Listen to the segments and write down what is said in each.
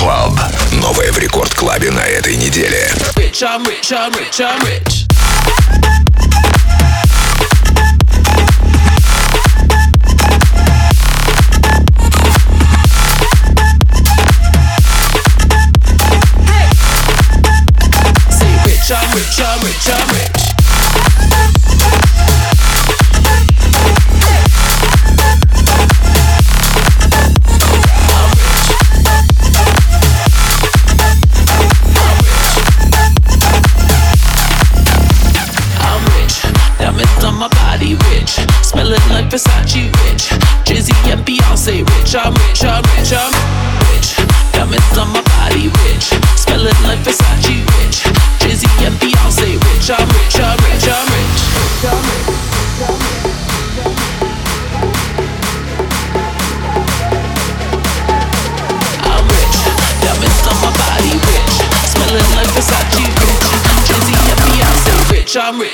Club. Новое в Рекорд Клабе на этой неделе. Rich, I'm rich, I'm rich, I'm rich. Hey! Say rich, I'm rich, I'm rich, I'm rich.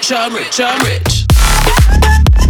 rich, I'm rich, I'm rich.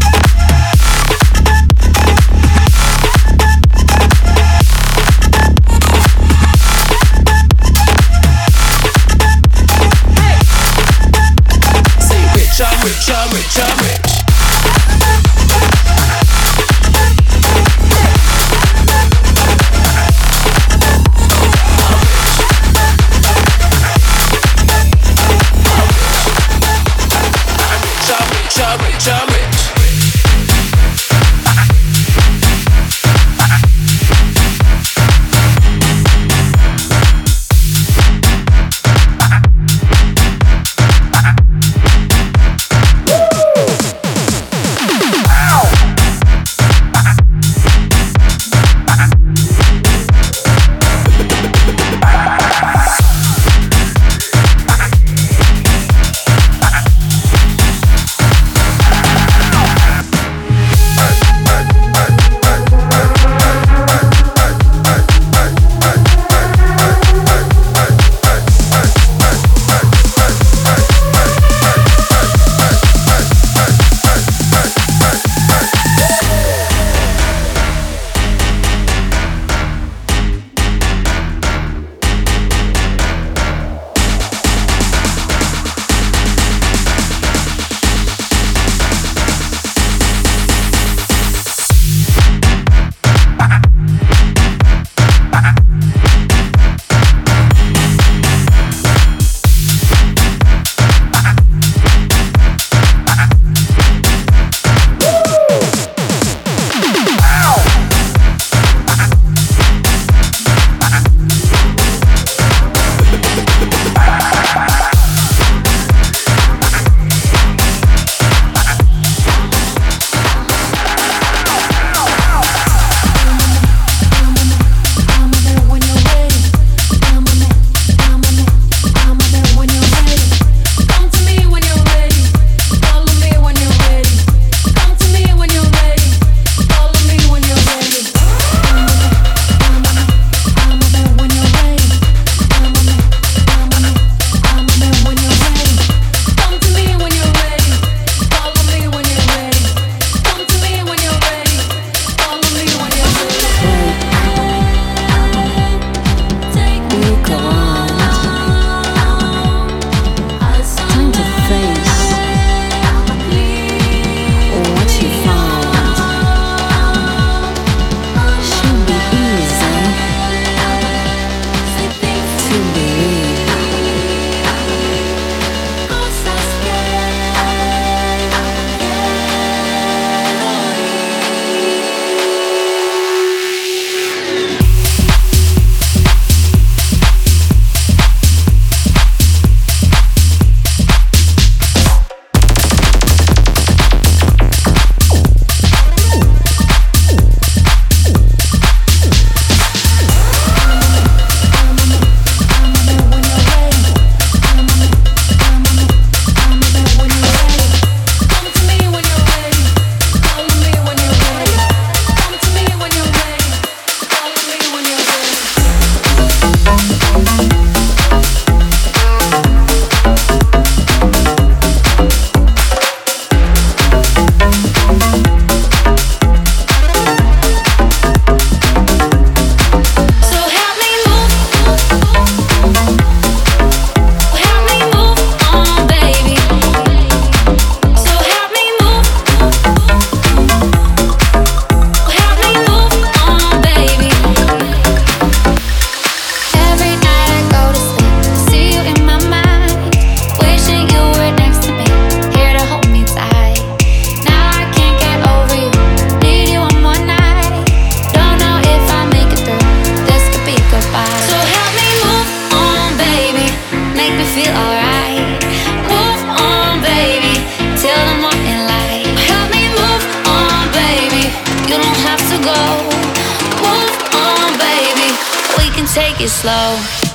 Take it slow.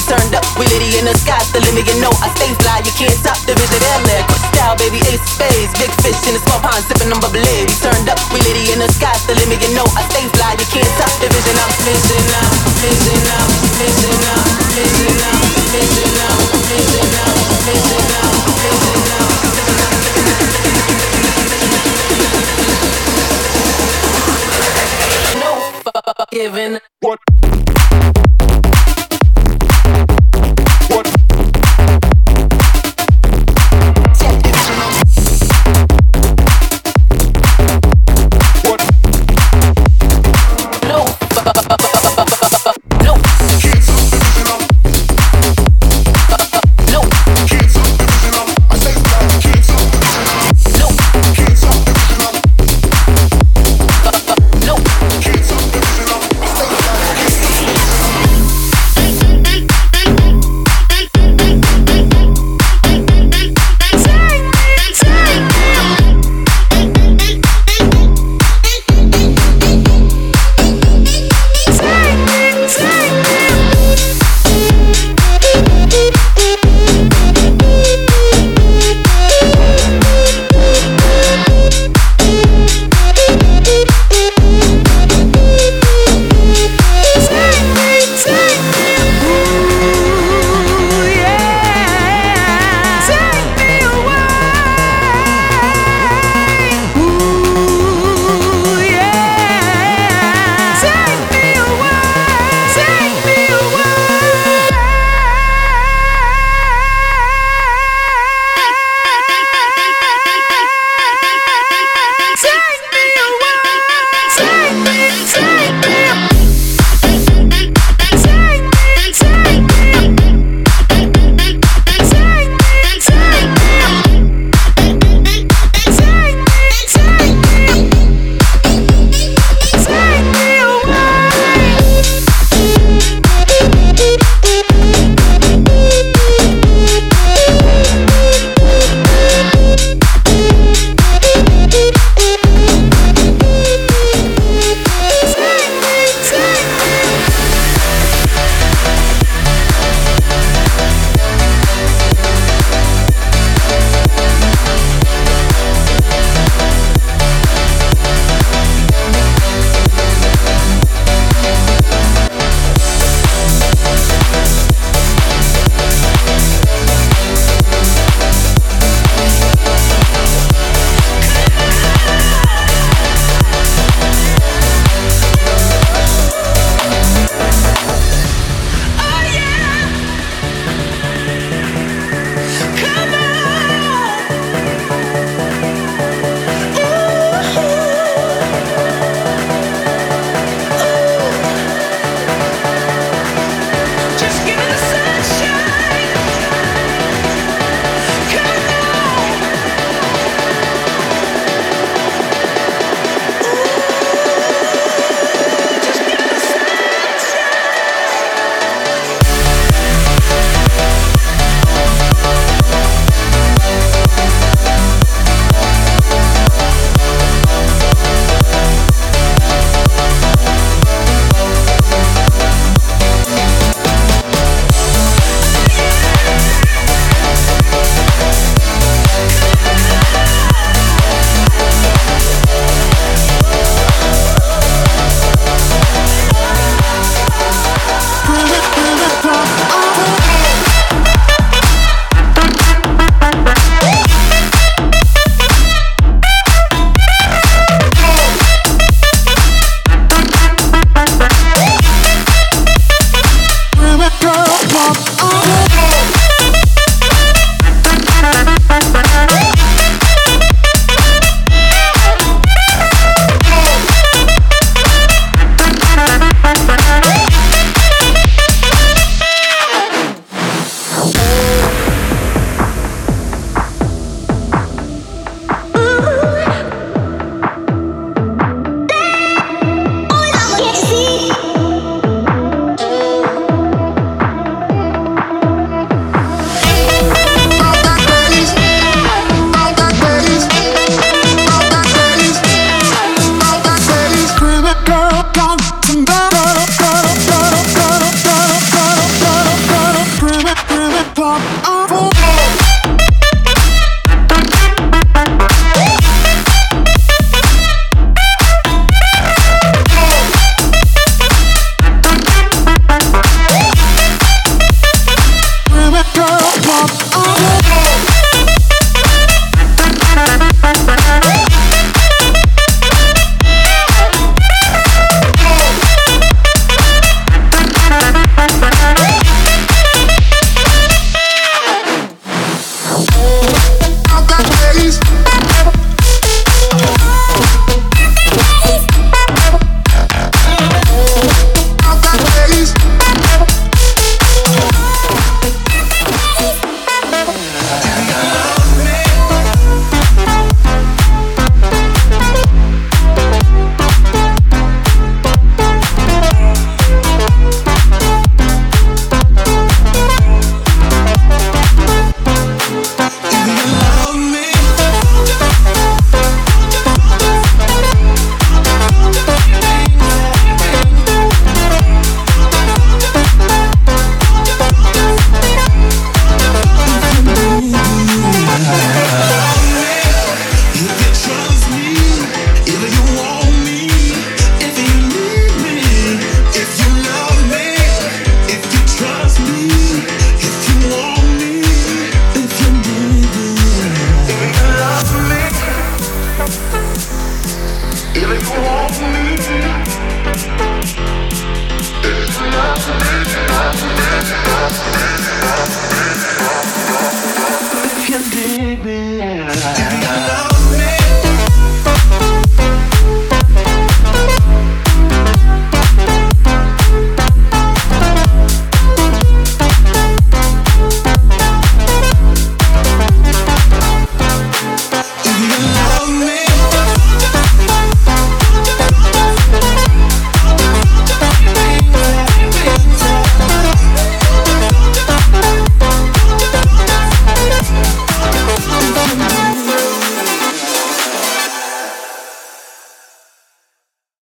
We turned up, we litty in the sky, the limit, you know I stay fly. You can't stop the vision, LA. Style, baby, ace of spades. Big fish in a small pond, sipping on bubbly. We turned up, we litty in the sky, the limit, you know I stay fly. You can't stop the vision, I'm vision out, vision out, vision out, vision out, vision out, vision out, vision out, vision out. No fuck giving. What?